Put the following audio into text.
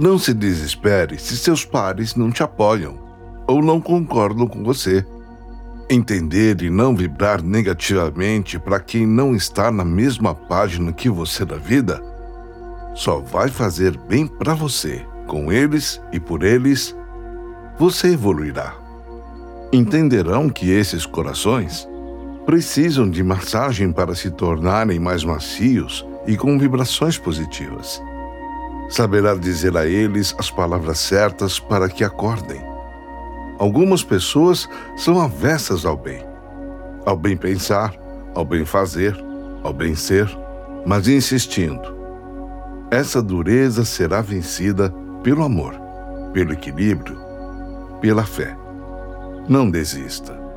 Não se desespere se seus pares não te apoiam ou não concordam com você. Entender e não vibrar negativamente para quem não está na mesma página que você da vida só vai fazer bem para você. Com eles e por eles, você evoluirá. Entenderão que esses corações precisam de massagem para se tornarem mais macios e com vibrações positivas. Saberá dizer a eles as palavras certas para que acordem. Algumas pessoas são avessas ao bem, ao bem pensar, ao bem fazer, ao bem ser, mas insistindo. Essa dureza será vencida pelo amor, pelo equilíbrio, pela fé. Não desista.